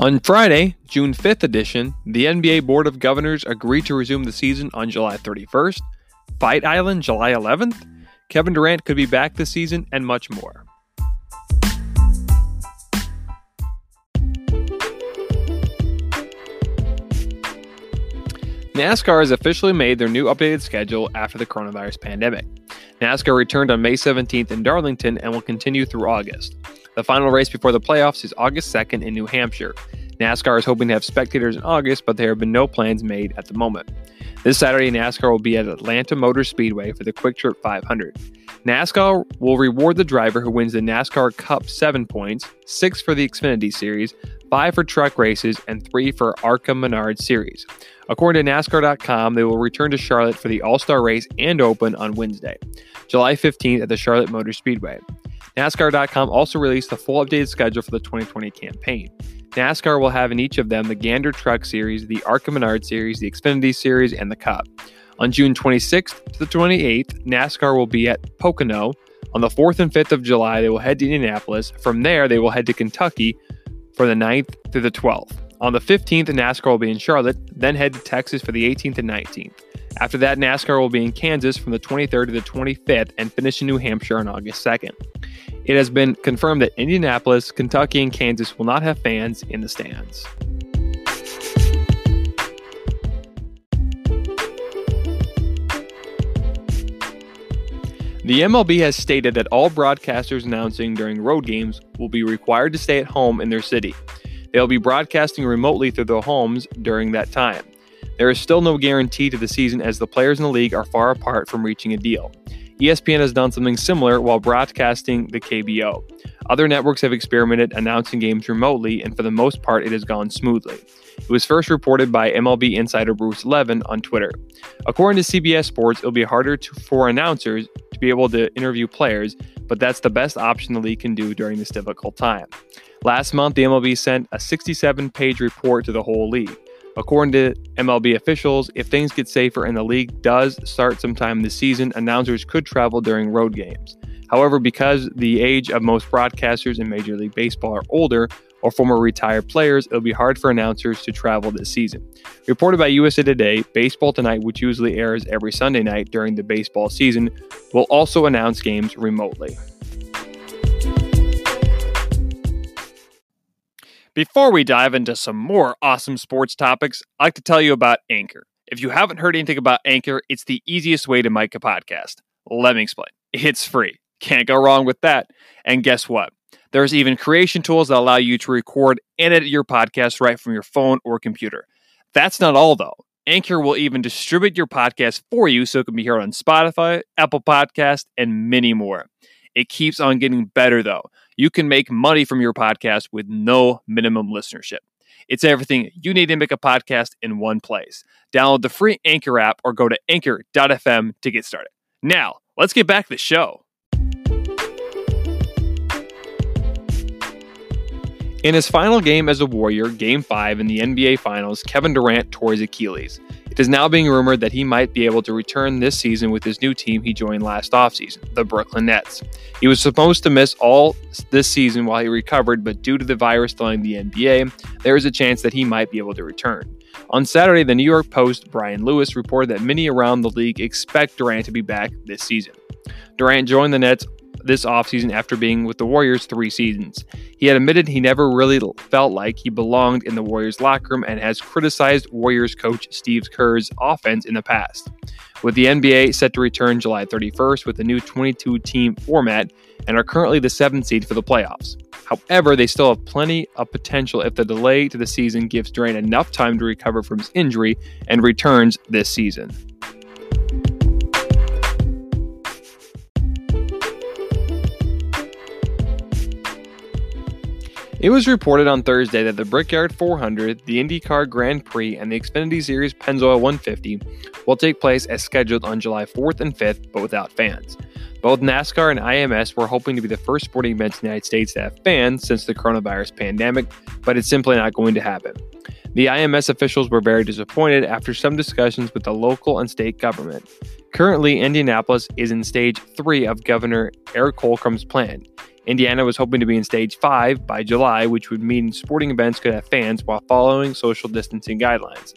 On Friday, June 5th edition, the NBA Board of Governors agreed to resume the season on July 31st, Fight Island July 11th, Kevin Durant could be back this season, and much more. NASCAR has officially made their new updated schedule after the coronavirus pandemic. NASCAR returned on May 17th in Darlington and will continue through August. The final race before the playoffs is August 2nd in New Hampshire. NASCAR is hoping to have spectators in August, but there have been no plans made at the moment. This Saturday, NASCAR will be at Atlanta Motor Speedway for the QuikTrip 500. NASCAR will reward the driver who wins the NASCAR Cup 7 points, 6 for the Xfinity Series, 5 for truck races, and 3 for ARCA Menard Series. According to NASCAR.com, they will return to Charlotte for the All Star Race and Open on Wednesday, July 15th at the Charlotte Motor Speedway. NASCAR.com also released the full updated schedule for the 2020 campaign. NASCAR will have in each of them the Gander Truck Series, the ARCA Menard Series, the Xfinity Series, and the Cup. On June 26th to the 28th, NASCAR will be at Pocono. On the 4th and 5th of July, they will head to Indianapolis. From there, they will head to Kentucky for the 9th through the 12th. On the 15th, NASCAR will be in Charlotte, then head to Texas for the 18th and 19th. After that, NASCAR will be in Kansas from the 23rd to the 25th and finish in New Hampshire on August 2nd. It has been confirmed that Indianapolis, Kentucky, and Kansas will not have fans in the stands. The MLB has stated that all broadcasters announcing during road games will be required to stay at home in their city. They will be broadcasting remotely through their homes during that time. There is still no guarantee to the season as the players in the league are far apart from reaching a deal. ESPN has done something similar while broadcasting the KBO. Other networks have experimented announcing games remotely, and for the most part, it has gone smoothly. It was first reported by MLB insider Bruce Levine on Twitter. According to CBS Sports, it'll be harder to, for announcers to be able to interview players, but that's the best option the league can do during this difficult time. Last month, the MLB sent a 67 page report to the whole league. According to MLB officials, if things get safer and the league does start sometime this season, announcers could travel during road games. However, because the age of most broadcasters in Major League Baseball are older or former retired players, it'll be hard for announcers to travel this season. Reported by USA Today, Baseball Tonight, which usually airs every Sunday night during the baseball season, will also announce games remotely. Before we dive into some more awesome sports topics, I'd like to tell you about Anchor. If you haven't heard anything about Anchor, it's the easiest way to make a podcast. Let me explain. It's free. Can't go wrong with that. And guess what? There's even creation tools that allow you to record and edit your podcast right from your phone or computer. That's not all, though. Anchor will even distribute your podcast for you so it can be heard on Spotify, Apple Podcast, and many more. It keeps on getting better, though. You can make money from your podcast with no minimum listenership. It's everything you need to make a podcast in one place. Download the free Anchor app or go to anchor.fm to get started. Now, let's get back to the show. In his final game as a Warrior, Game 5 in the NBA Finals, Kevin Durant tore his Achilles. It is now being rumored that he might be able to return this season with his new team he joined last offseason, the Brooklyn Nets. He was supposed to miss all this season while he recovered, but due to the virus delaying the NBA, there is a chance that he might be able to return. On Saturday, the New York Post, Brian Lewis, reported that many around the league expect Durant to be back this season. Durant joined the Nets this offseason after being with the Warriors three seasons. He had admitted he never really felt like he belonged in the Warriors locker room and has criticized Warriors coach Steve Kerr's offense in the past. With the NBA set to return July 31st with a new 22 team format and are currently the seventh seed for the playoffs. However, they still have plenty of potential if the delay to the season gives Durant enough time to recover from his injury and returns this season. It was reported on Thursday that the Brickyard 400, the IndyCar Grand Prix, and the Xfinity Series Pennzoil 150 will take place as scheduled on July 4th and 5th, but without fans. Both NASCAR and IMS were hoping to be the first sporting events in the United States to have fans since the coronavirus pandemic, but it's simply not going to happen. The IMS officials were very disappointed after some discussions with the local and state government. Currently, Indianapolis is in stage three of Governor Eric Holcomb's plan. Indiana was hoping to be in stage five by July, which would mean sporting events could have fans while following social distancing guidelines.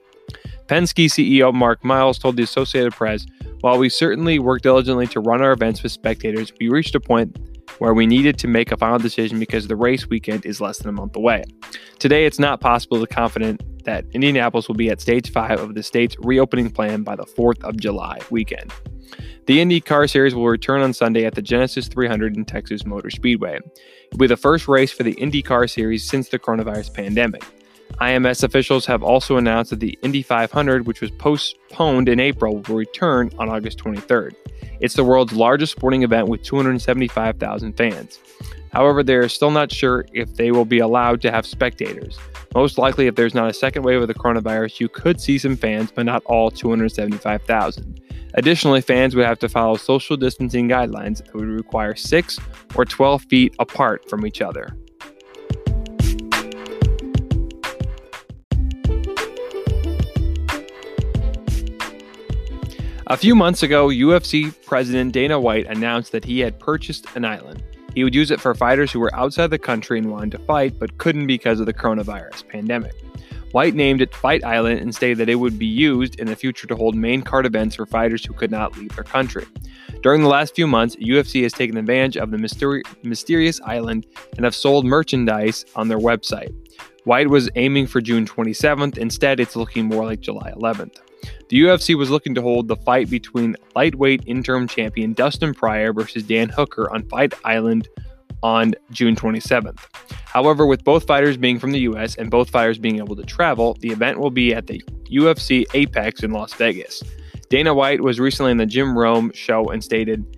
Penske CEO Mark Miles told the Associated Press While we certainly work diligently to run our events with spectators, we reached a point where we needed to make a final decision because the race weekend is less than a month away. Today, it's not possible to confident that Indianapolis will be at stage five of the state's reopening plan by the 4th of July weekend. The Indy Car Series will return on Sunday at the Genesys 300 in Texas Motor Speedway. It will be the first race for the Indy Car Series since the coronavirus pandemic. IMS officials have also announced that the Indy 500, which was postponed in April, will return on August 23rd. It's the world's largest sporting event with 275,000 fans. However, they are still not sure if they will be allowed to have spectators. Most likely, if there's not a second wave of the coronavirus, you could see some fans, but not all 275,000. Additionally, fans would have to follow social distancing guidelines that would require 6 or 12 feet apart from each other. A few months ago, UFC President Dana White announced that he had purchased an island. He would use it for fighters who were outside the country and wanted to fight but couldn't because of the coronavirus pandemic. White named it Fight Island and stated that it would be used in the future to hold main card events for fighters who could not leave their country. During the last few months, UFC has taken advantage of the mysteri- mysterious island and have sold merchandise on their website. White was aiming for June 27th, instead, it's looking more like July 11th. The UFC was looking to hold the fight between lightweight interim champion Dustin Poirier versus Dan Hooker on Fight Island on June 27th. However, with both fighters being from the US and both fighters being able to travel, the event will be at the UFC Apex in Las Vegas. Dana White was recently in the Jim Rome show and stated,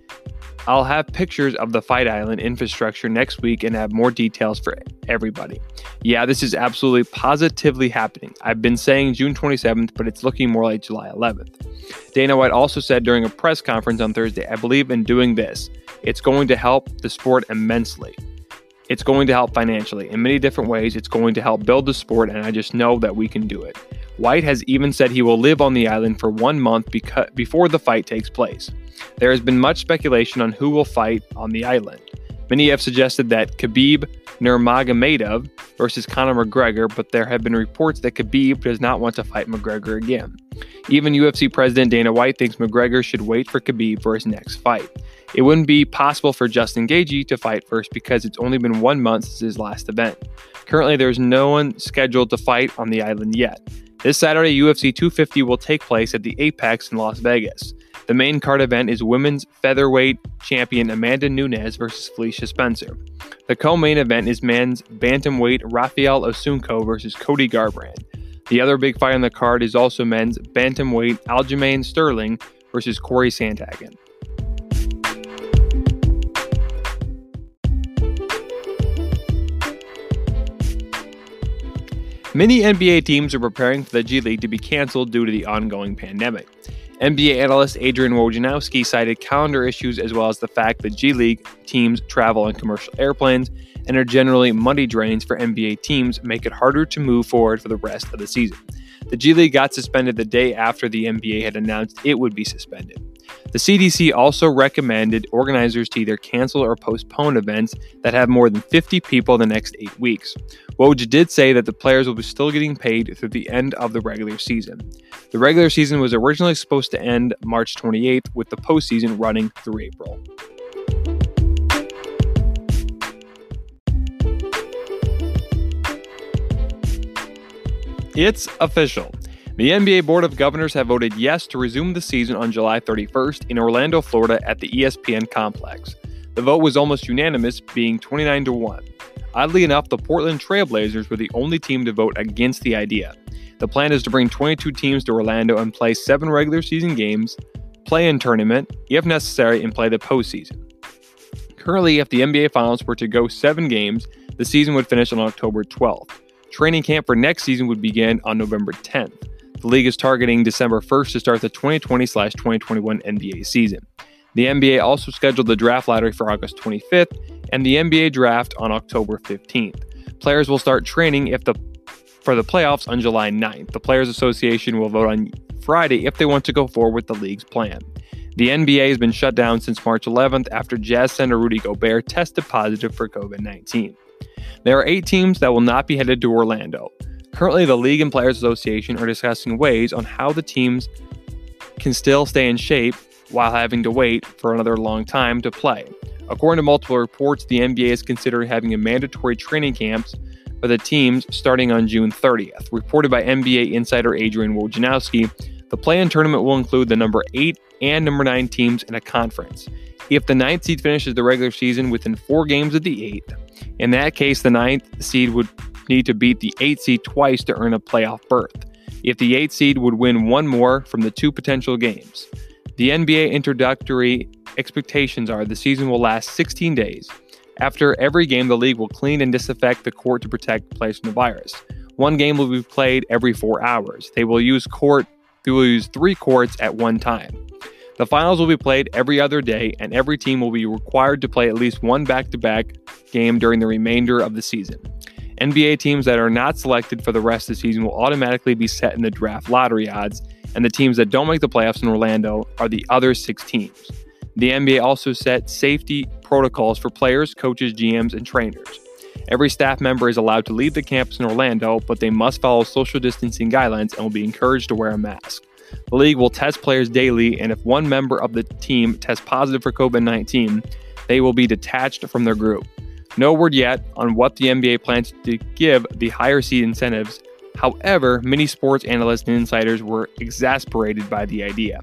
I'll have pictures of the Fight Island infrastructure next week and have more details for everybody. Yeah, this is absolutely positively happening. I've been saying June 27th, but it's looking more like July 11th. Dana White also said during a press conference on Thursday, I believe in doing this. It's going to help the sport immensely. It's going to help financially. In many different ways, it's going to help build the sport, and I just know that we can do it. White has even said he will live on the island for one month beca- before the fight takes place. There has been much speculation on who will fight on the island. Many have suggested that Khabib Nurmagomedov versus Conor McGregor, but there have been reports that Khabib does not want to fight McGregor again. Even UFC President Dana White thinks McGregor should wait for Khabib for his next fight. It wouldn't be possible for Justin Gaethje to fight first because it's only been one month since his last event. Currently, there's no one scheduled to fight on the island yet. This Saturday, UFC 250 will take place at the Apex in Las Vegas. The main card event is women's featherweight champion Amanda Nunes versus Felicia Spencer. The co-main event is men's bantamweight Raphael Assunção versus Cody Garbrandt. The other big fight on the card is also men's bantamweight Aljamain Sterling versus Cory Sandhagen. Many NBA teams are preparing for the G League to be canceled due to the ongoing pandemic. NBA analyst Adrian Wojnarowski cited calendar issues as well as the fact that G League teams travel on commercial airplanes and are generally money drains for NBA teams, make it harder to move forward for the rest of the season. The G League got suspended the day after the NBA had announced it would be suspended. The CDC also recommended organizers to either cancel or postpone events that have more than 50 people in the next eight weeks. Woj did say that the players will be still getting paid through the end of the regular season. The regular season was originally supposed to end March 28th, with the postseason running through April. It's official. The NBA Board of Governors have voted yes to resume the season on July 31st in Orlando, Florida at the ESPN complex. The vote was almost unanimous, being 29 to 1. Oddly enough, the Portland Trailblazers were the only team to vote against the idea. The plan is to bring 22 teams to Orlando and play seven regular season games, play in tournament, if necessary, and play the postseason. Currently, if the NBA Finals were to go seven games, the season would finish on October 12th. Training camp for next season would begin on November 10th. The league is targeting December 1st to start the 2020 2021 NBA season. The NBA also scheduled the draft lottery for August 25th and the NBA draft on October 15th. Players will start training if the for the playoffs on July 9th. The Players Association will vote on Friday if they want to go forward with the league's plan. The NBA has been shut down since March 11th after Jazz center Rudy Gobert tested positive for COVID 19. There are eight teams that will not be headed to Orlando. Currently, the League and Players Association are discussing ways on how the teams can still stay in shape while having to wait for another long time to play. According to multiple reports, the NBA is considering having a mandatory training camps for the teams starting on June 30th. Reported by NBA insider Adrian Wojnarowski, the play-in tournament will include the number 8 and number 9 teams in a conference. If the ninth seed finishes the regular season within four games of the eighth, in that case, the ninth seed would need to beat the 8 seed twice to earn a playoff berth. If the 8 seed would win one more from the two potential games. The NBA introductory expectations are the season will last 16 days. After every game, the league will clean and disinfect the court to protect players from the virus. One game will be played every four hours. They will use court. They will use three courts at one time. The finals will be played every other day, and every team will be required to play at least one back to back game during the remainder of the season. NBA teams that are not selected for the rest of the season will automatically be set in the draft lottery odds, and the teams that don't make the playoffs in Orlando are the other six teams. The NBA also set safety protocols for players, coaches, GMs, and trainers. Every staff member is allowed to leave the campus in Orlando, but they must follow social distancing guidelines and will be encouraged to wear a mask. The league will test players daily, and if one member of the team tests positive for COVID 19, they will be detached from their group. No word yet on what the NBA plans to give the higher seed incentives. However, many sports analysts and insiders were exasperated by the idea.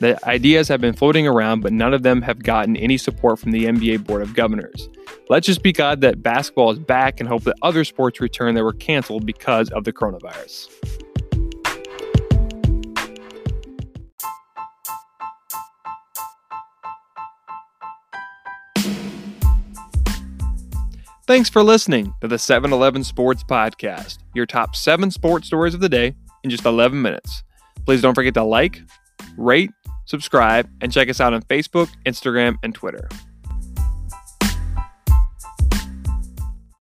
The ideas have been floating around, but none of them have gotten any support from the NBA Board of Governors. Let's just be glad that basketball is back and hope that other sports return that were canceled because of the coronavirus. Thanks for listening to the 7 Eleven Sports Podcast, your top seven sports stories of the day in just 11 minutes. Please don't forget to like, rate, subscribe, and check us out on Facebook, Instagram, and Twitter.